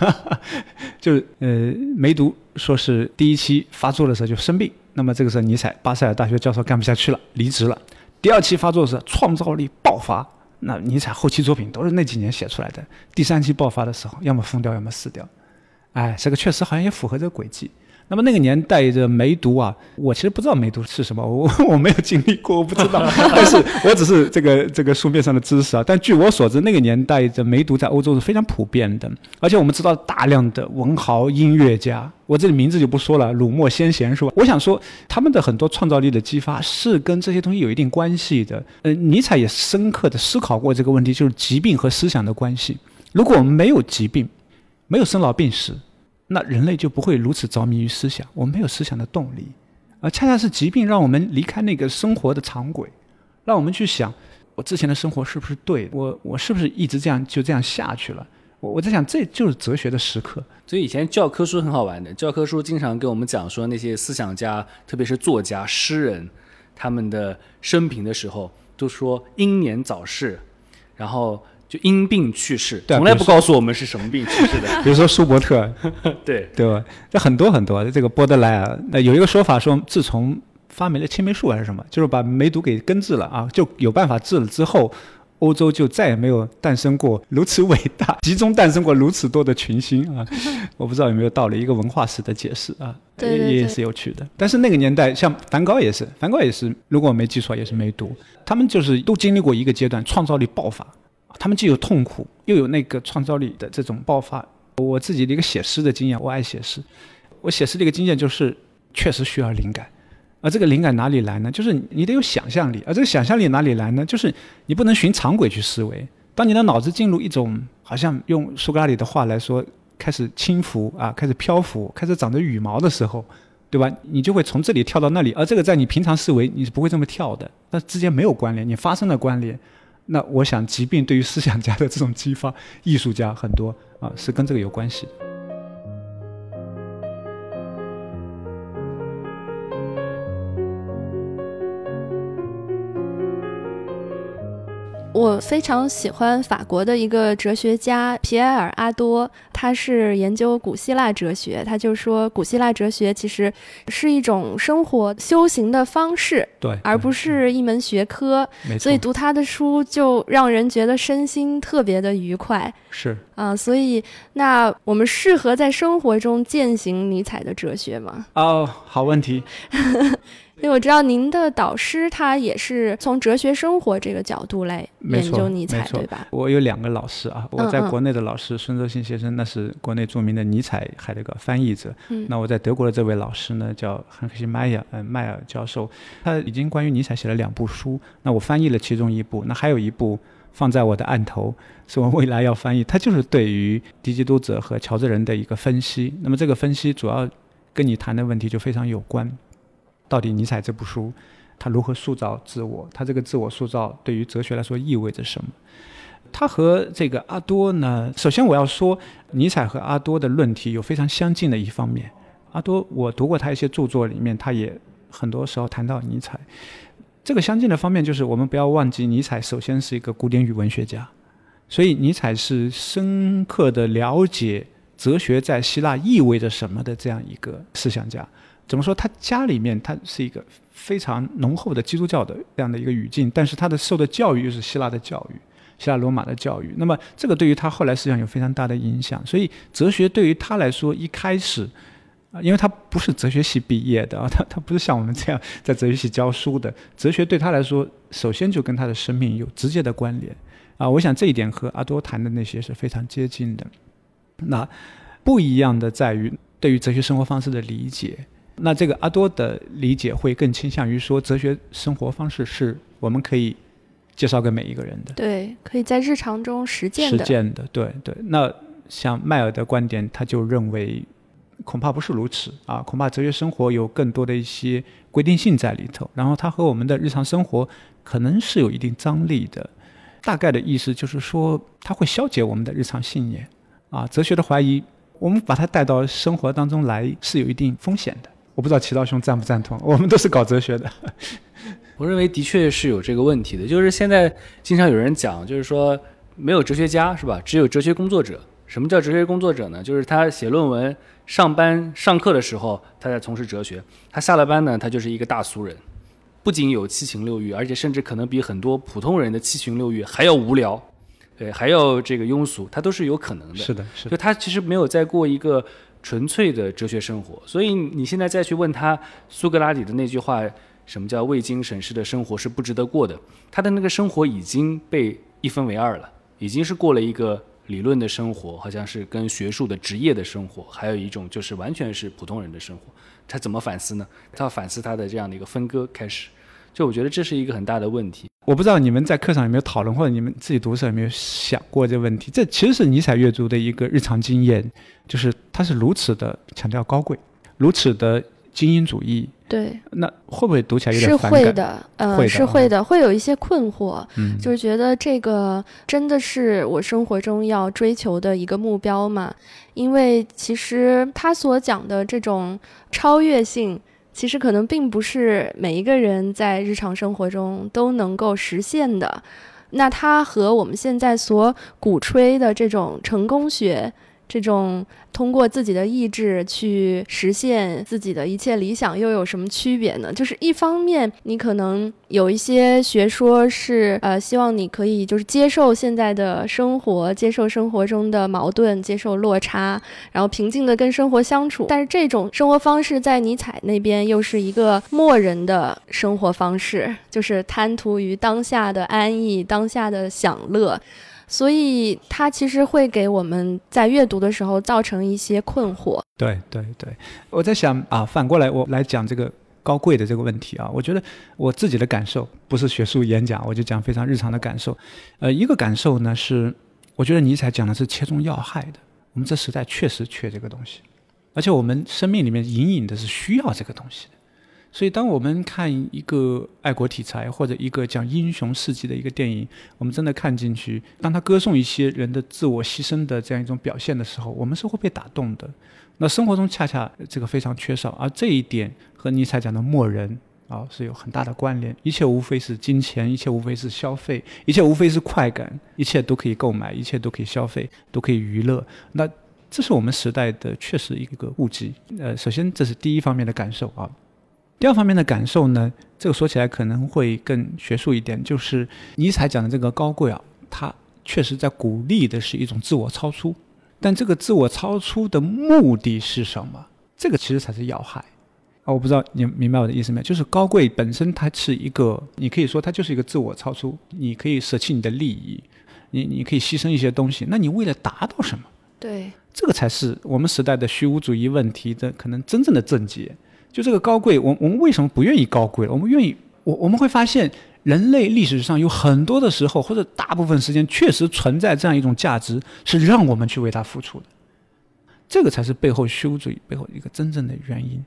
就是呃，梅毒说是第一期发作的时候就生病，那么这个时候尼采巴塞尔大学教授干不下去了，离职了。第二期发作时创造力爆发，那尼采后期作品都是那几年写出来的。第三期爆发的时候，要么疯掉，要么死掉。哎，这个确实好像也符合这个轨迹。那么那个年代的梅毒啊，我其实不知道梅毒是什么，我 我没有经历过，我不知道。但是我只是这个这个书面上的知识啊。但据我所知，那个年代的梅毒在欧洲是非常普遍的，而且我们知道大量的文豪、音乐家，我这里名字就不说了，鲁墨、先贤是吧？我想说，他们的很多创造力的激发是跟这些东西有一定关系的。呃，尼采也深刻的思考过这个问题，就是疾病和思想的关系。如果我们没有疾病，没有生老病死。那人类就不会如此着迷于思想，我们没有思想的动力，而恰恰是疾病让我们离开那个生活的常轨，让我们去想，我之前的生活是不是对？我我是不是一直这样就这样下去了？我我在想，这就是哲学的时刻。所以以前教科书很好玩的，教科书经常跟我们讲说那些思想家，特别是作家、诗人，他们的生平的时候，都说英年早逝，然后就因病去世，从来不告诉我们是什么病去世的。比如说舒伯特，对，对吧？这很多很多，这个波德莱尔，那，有一个说法说，自从发明了青霉素还是什么，就是把梅毒给根治了啊，就有办法治了之后。欧洲就再也没有诞生过如此伟大、集中诞生过如此多的群星啊！我不知道有没有道理，一个文化史的解释啊，对对对也也是有趣的。但是那个年代，像梵高也是，梵高也是，如果我没记错，也是梅毒。他们就是都经历过一个阶段，创造力爆发。他们既有痛苦，又有那个创造力的这种爆发。我自己的一个写诗的经验，我爱写诗。我写诗的一个经验就是，确实需要灵感。而这个灵感哪里来呢？就是你得有想象力。而这个想象力哪里来呢？就是你不能循常轨去思维。当你的脑子进入一种好像用苏格拉底的话来说，开始轻浮啊，开始漂浮，开始长着羽毛的时候，对吧？你就会从这里跳到那里，而这个在你平常思维你是不会这么跳的，那之间没有关联，你发生了关联。那我想，疾病对于思想家的这种激发，艺术家很多啊是跟这个有关系。我非常喜欢法国的一个哲学家皮埃尔·阿多，他是研究古希腊哲学，他就说古希腊哲学其实是一种生活修行的方式，对，而不是一门学科。没错，所以读他的书就让人觉得身心特别的愉快是啊、所以，那我们适合在生活中践行尼采的哲学吗？哦，好问题。因为我知道您的导师他也是从哲学生活这个角度来研究尼采，对吧？我有两个老师啊，我在国内的老师孙周信先生，那是国内著名的尼采海德格翻译者。嗯那我在德国的这位老师呢，叫汉克西迈尔，嗯，迈尔教授，他已经关于尼采写了两部书，那我翻译了其中一部，那还有一部放在我的案头，是我未来要翻译，它就是对于敌基督者和乔治人的一个分析。那么这个分析主要跟你谈的问题就非常有关，到底尼采这部书他如何塑造自我？他这个自我塑造对于哲学来说意味着什么？他和这个阿多呢，首先我要说，尼采和阿多的论题有非常相近的一方面。阿多，我读过他一些著作里面，他也很多时候谈到尼采。这个相近的方面就是，我们不要忘记，尼采首先是一个古典语文学家，所以尼采是深刻的了解哲学在希腊意味着什么的这样一个思想家。怎么说？他家里面他是一个非常浓厚的基督教的这样的一个语境，但是他的受的教育又是希腊的教育。希腊罗马的教育，那么这个对于他后来实际上有非常大的影响。所以哲学对于他来说，一开始啊，因为他不是哲学系毕业的啊，他 他不是像我们这样在哲学系教书的。哲学对他来说，首先就跟他的生命有直接的关联啊。我想这一点和阿多谈的那些是非常接近的。那不一样的在于对于哲学生活方式的理解。那这个阿多的理解会更倾向于说，哲学生活方式是我们可以介绍给每一个人的。对，可以在日常中实践的。实践的，对对。那像迈尔的观点，他就认为恐怕不是如此啊，恐怕哲学生活有更多的一些规定性在里头，然后它和我们的日常生活可能是有一定张力的。大概的意思就是说，它会消解我们的日常信念啊。哲学的怀疑，我们把它带到生活当中来是有一定风险的。我不知道齐道兄赞不赞同？我们都是搞哲学的。我认为的确是有这个问题的，就是现在经常有人讲，就是说没有哲学家是吧？只有哲学工作者。什么叫哲学工作者呢？就是他写论文、上班、上课的时候，他在从事哲学；他下了班呢，他就是一个大俗人，不仅有七情六欲，而且甚至可能比很多普通人的七情六欲还要无聊，对，还要这个庸俗，他都是有可能的。是的，是的，就他其实没有在过一个纯粹的哲学生活，所以你现在再去问他苏格拉底的那句话，什么叫未经审视的生活是不值得过的？他的那个生活已经被一分为二了，已经是过了一个理论的生活，好像是跟学术的职业的生活，还有一种就是完全是普通人的生活。他怎么反思呢？他要反思他的这样的一个分割开始。就我觉得这是一个很大的问题。我不知道你们在课上有没有讨论，或者你们自己读的时候有没有想过这个问题？这其实是尼采阅读的一个日常经验，就是他是如此的强调高贵，如此的精英主义，对，那会不会读起来有是点反感？会的，呃、会的啊是会的，会有一些困惑，嗯，就是觉得这个真的是我生活中要追求的一个目标嘛？因为其实他所讲的这种超越性，其实可能并不是每一个人在日常生活中都能够实现的。那它和我们现在所鼓吹的这种成功学，这种通过自己的意志去实现自己的一切理想，又有什么区别呢？就是一方面，你可能有一些学说是呃，希望你可以就是接受现在的生活，接受生活中的矛盾，接受落差，然后平静的跟生活相处。但是这种生活方式在尼采那边又是一个默人的生活方式，就是贪图于当下的安逸，当下的享乐。所以，它其实会给我们在阅读的时候造成一些困惑。对对对，我在想啊，反过来我来讲这个高贵的这个问题啊，我觉得我自己的感受不是学术演讲，我就讲非常日常的感受。呃，一个感受呢是，我觉得尼采讲的是切中要害的，我们这时代确实缺这个东西，而且我们生命里面隐隐的是需要这个东西的。所以，当我们看一个爱国题材或者一个讲英雄事迹的一个电影，我们真的看进去，当他歌颂一些人的自我牺牲的这样一种表现的时候，我们是会被打动的。那生活中恰恰这个非常缺少，而这一点和尼采讲的默人啊是有很大的关联。一切无非是金钱，一切无非是消费，一切无非是快感，一切都可以购买，一切都可以消费，都可以娱乐。那这是我们时代的确实一个误解。呃，首先这是第一方面的感受啊。第二方面的感受呢，这个说起来可能会更学术一点，就是尼采讲的这个高贵啊，它确实在鼓励的是一种自我超出，但这个自我超出的目的是什么？这个其实才是要害啊！我不知道你明白我的意思没有？就是高贵本身它是一个，你可以说它就是一个自我超出，你可以舍弃你的利益，你你可以牺牲一些东西，那你为了达到什么？对，这个才是我们时代的虚无主义问题的可能真正的症结。就这个高贵，我我们为什么不愿意高贵了？我们愿意，我我们会发现，人类历史上有很多的时候，或者大部分时间，确实存在这样一种价值，是让我们去为它付出的。这个才是背后虚无主义背后一个真正的原因。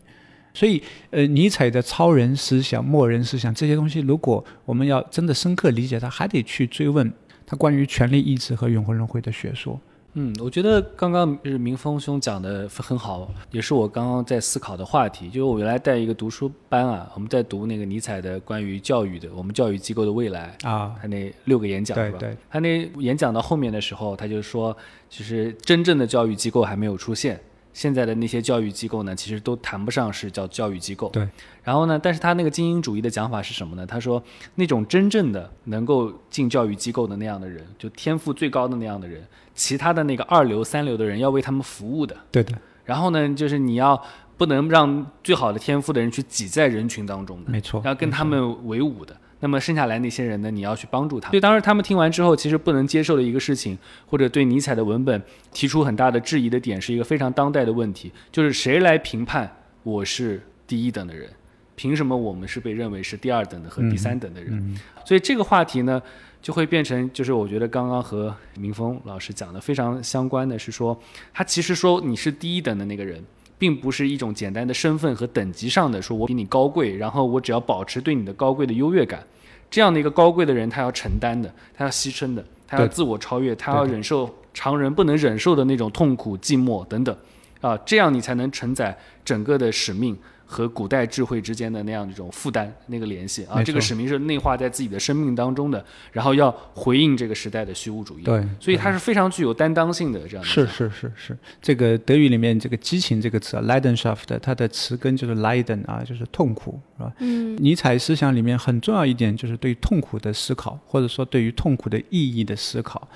所以，呃，尼采的超人思想、末人思想这些东西，如果我们要真的深刻理解它，还得去追问他关于权力意志和永恒轮回的学说。嗯，我觉得刚刚就是明峰兄讲的很好，也是我刚刚在思考的话题。就是我原来带一个读书班啊，我们在读那个尼采的关于教育的，我们教育机构的未来啊，他那六个演讲对吧？对对，他那演讲到后面的时候，他就说，其实真正的教育机构还没有出现。现在的那些教育机构呢，其实都谈不上是叫教育机构。对。然后呢，但是他那个精英主义的讲法是什么呢？他说，那种真正的能够进教育机构的那样的人，就天赋最高的那样的人，其他的那个二流、三流的人要为他们服务的。对的。然后呢，就是你要不能让最好的天赋的人去挤在人群当中的，没错，要跟他们为伍的。那么剩下来那些人呢？你要去帮助他。所以当时他们听完之后，其实不能接受的一个事情，或者对尼采的文本提出很大的质疑的点，是一个非常当代的问题，就是谁来评判我是第一等的人？凭什么我们是被认为是第二等的和第三等的人？嗯所以这个话题呢，就会变成，就是我觉得刚刚和明峰老师讲的非常相关的是说，他其实说你是第一等的那个人。并不是一种简单的身份和等级上的说，我比你高贵，然后我只要保持对你的高贵的优越感，这样的一个高贵的人，他要承担的，他要牺牲的，他要自我超越，他要忍受常人不能忍受的那种痛苦、寂寞等等，啊，这样你才能承载整个的使命。和古代智慧之间的那样一种负担、那个联系啊。这个使命是内化在自己的生命当中的，然后要回应这个时代的虚无主义。对，所以它是非常具有担当性的这样的。是是是是，这个德语里面这个激情这个词啊，Leidenschaft，它的词根就是 Leiden 啊，就是痛苦，是吧？嗯。尼采思想里面很重要一点就是对痛苦的思考，或者说对于痛苦的意义的思考。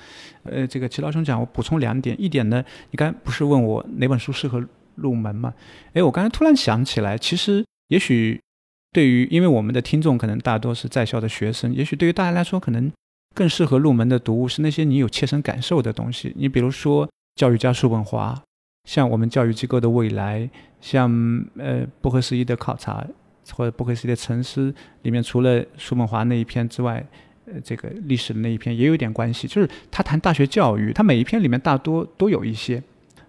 呃，这个齐老兄讲，我补充两点。一点呢，你刚才不是问我哪本书适合入门嘛？哎，我刚才突然想起来，其实也许对于，因为我们的听众可能大多是在校的学生，也许对于大家来说，可能更适合入门的读物是那些你有切身感受的东西。你比如说教育家叔本华，像我们教育机构的未来，像呃不合时宜的考察或者不合时宜的沉思里面，除了叔本华那一篇之外。呃，这个历史的那一篇也有点关系，就是他谈大学教育，他每一篇里面大多都有一些。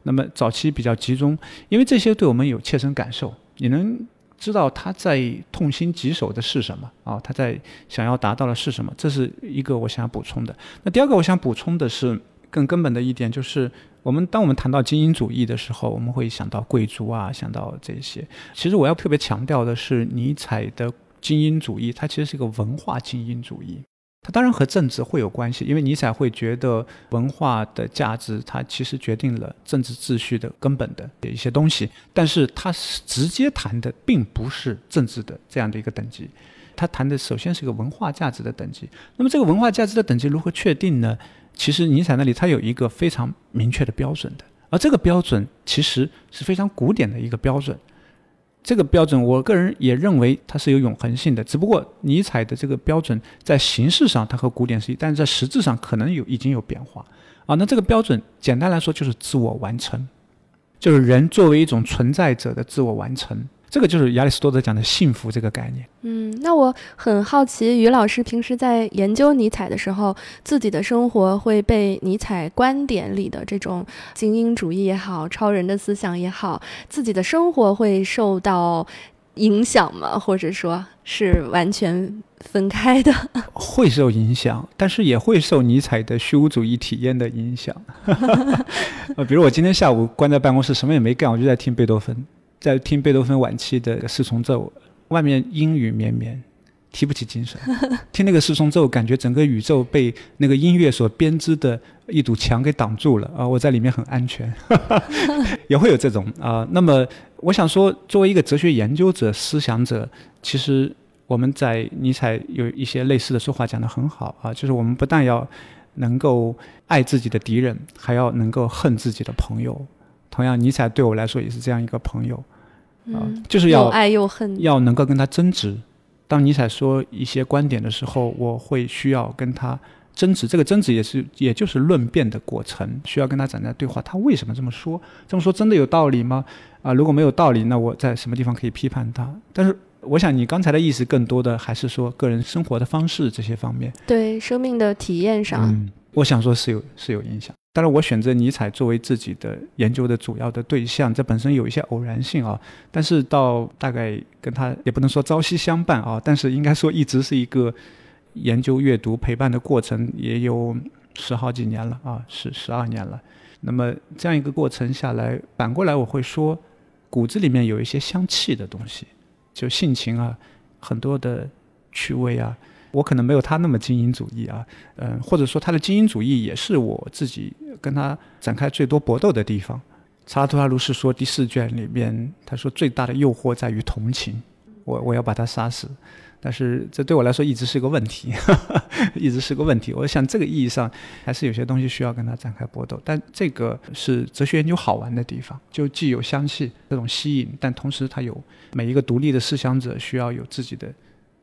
那么早期比较集中，因为这些对我们有切身感受，你能知道他在痛心疾首的是什么啊？他在想要达到的是什么？这是一个我想要补充的。那第二个我想补充的是更根本的一点，就是我们当我们谈到精英主义的时候，我们会想到贵族啊，想到这些。其实我要特别强调的是，尼采的精英主义，它其实是一个文化精英主义。它当然和政治会有关系，因为尼采会觉得文化的价值，它其实决定了政治秩序的根本的一些东西。但是他直接谈的并不是政治的这样的一个等级，他谈的首先是一个文化价值的等级。那么这个文化价值的等级如何确定呢？其实尼采那里他有一个非常明确的标准的，而这个标准其实是非常古典的一个标准。这个标准，我个人也认为它是有永恒性的。只不过尼采的这个标准在形式上它和古典是一，但是在实质上可能有已经有变化啊。那这个标准简单来说就是自我完成，就是人作为一种存在者的自我完成。这个就是亚里士多德讲的幸福这个概念。嗯，那我很好奇，于老师平时在研究尼采的时候，自己的生活会被尼采观点里的这种精英主义也好、超人的思想也好，自己的生活会受到影响吗？或者说是完全分开的？会受影响，但是也会受尼采的虚无主义体验的影响。呃，比如我今天下午关在办公室，什么也没干，我就在听贝多芬。在听贝多芬晚期的四重奏，外面阴雨绵绵，提不起精神。听那个四重奏，感觉整个宇宙被那个音乐所编织的一堵墙给挡住了啊！我在里面很安全，也会有这种啊。那么，我想说，作为一个哲学研究者、思想者，其实我们在尼采有一些类似的说话讲得很好啊，就是我们不但要能够爱自己的敌人，还要能够恨自己的朋友。同样，尼采对我来说也是这样一个朋友。啊，就是要爱又恨，要能够跟他争执。当尼采说一些观点的时候，我会需要跟他争执。这个争执也是，也就是论辩的过程，需要跟他展开对话。他为什么这么说？这么说真的有道理吗？啊，如果没有道理，那我在什么地方可以批判他？但是，我想你刚才的意思更多的还是说个人生活的方式这些方面。对生命的体验上，嗯，我想说是有是有影响。当然，我选择尼采作为自己的研究的主要的对象，这本身有一些偶然性啊。但是到大概跟他也不能说朝夕相伴啊，但是应该说一直是一个研究、阅读、陪伴的过程，也有十好几年了啊，十十二年了。那么这样一个过程下来，反过来我会说，骨子里面有一些香气的东西，就性情啊，很多的趣味啊。我可能没有他那么精英主义啊，嗯，或者说他的精英主义也是我自己跟他展开最多搏斗的地方。查拉图拉如是说第四卷里面，他说最大的诱惑在于同情，我我要把他杀死，但是这对我来说一直是个问题，一直是个问题。我想这个意义上还是有些东西需要跟他展开搏斗，但这个是哲学研究好玩的地方，就既有香气这种吸引，但同时它有每一个独立的思想者需要有自己的。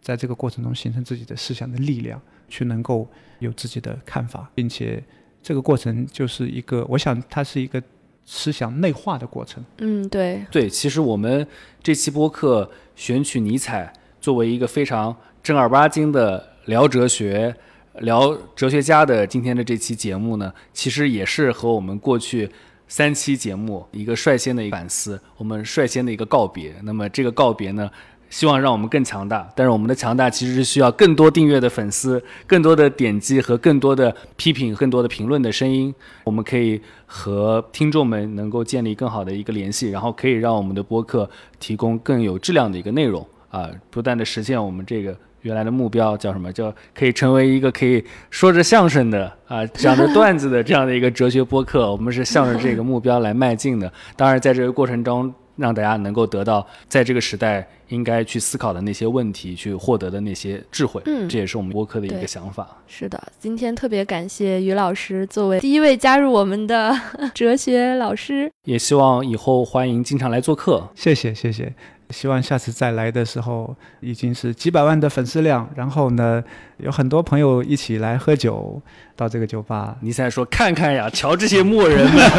在这个过程中形成自己的思想的力量，去能够有自己的看法，并且这个过程就是一个，我想它是一个思想内化的过程。嗯，对，对。其实我们这期播客选取尼采作为一个非常正儿八经的聊哲学、聊哲学家的今天的这期节目呢，其实也是和我们过去三期节目一个率先的一个反思，我们率先的一个告别。那么这个告别呢？希望让我们更强大，但是我们的强大其实是需要更多订阅的粉丝、更多的点击和更多的批评、更多的评论的声音。我们可以和听众们能够建立更好的一个联系，然后可以让我们的播客提供更有质量的一个内容啊，不断的实现我们这个原来的目标，叫什么？叫可以成为一个可以说着相声的啊、讲着段子的这样的一个哲学播客。我们是向着这个目标来迈进的。当然，在这个过程中。让大家能够得到在这个时代应该去思考的那些问题，去获得的那些智慧，嗯，这也是我们播客的一个想法。是的，今天特别感谢于老师作为第一位加入我们的 哲学老师，也希望以后欢迎经常来做客。谢谢谢谢，希望下次再来的时候已经是几百万的粉丝量，然后呢有很多朋友一起来喝酒到这个酒吧。你在说看看呀，瞧这些墨人们。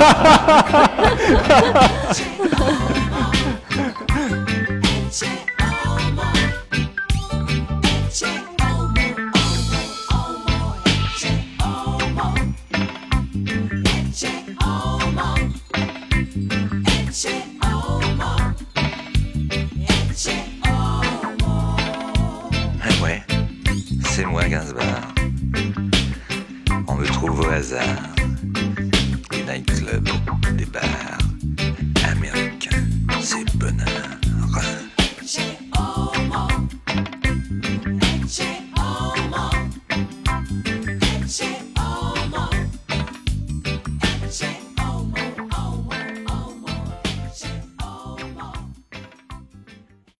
c'est-moi Gainsbourg. On me trouve au hasard, des nightclubs, des bars américains, c'est bonheur.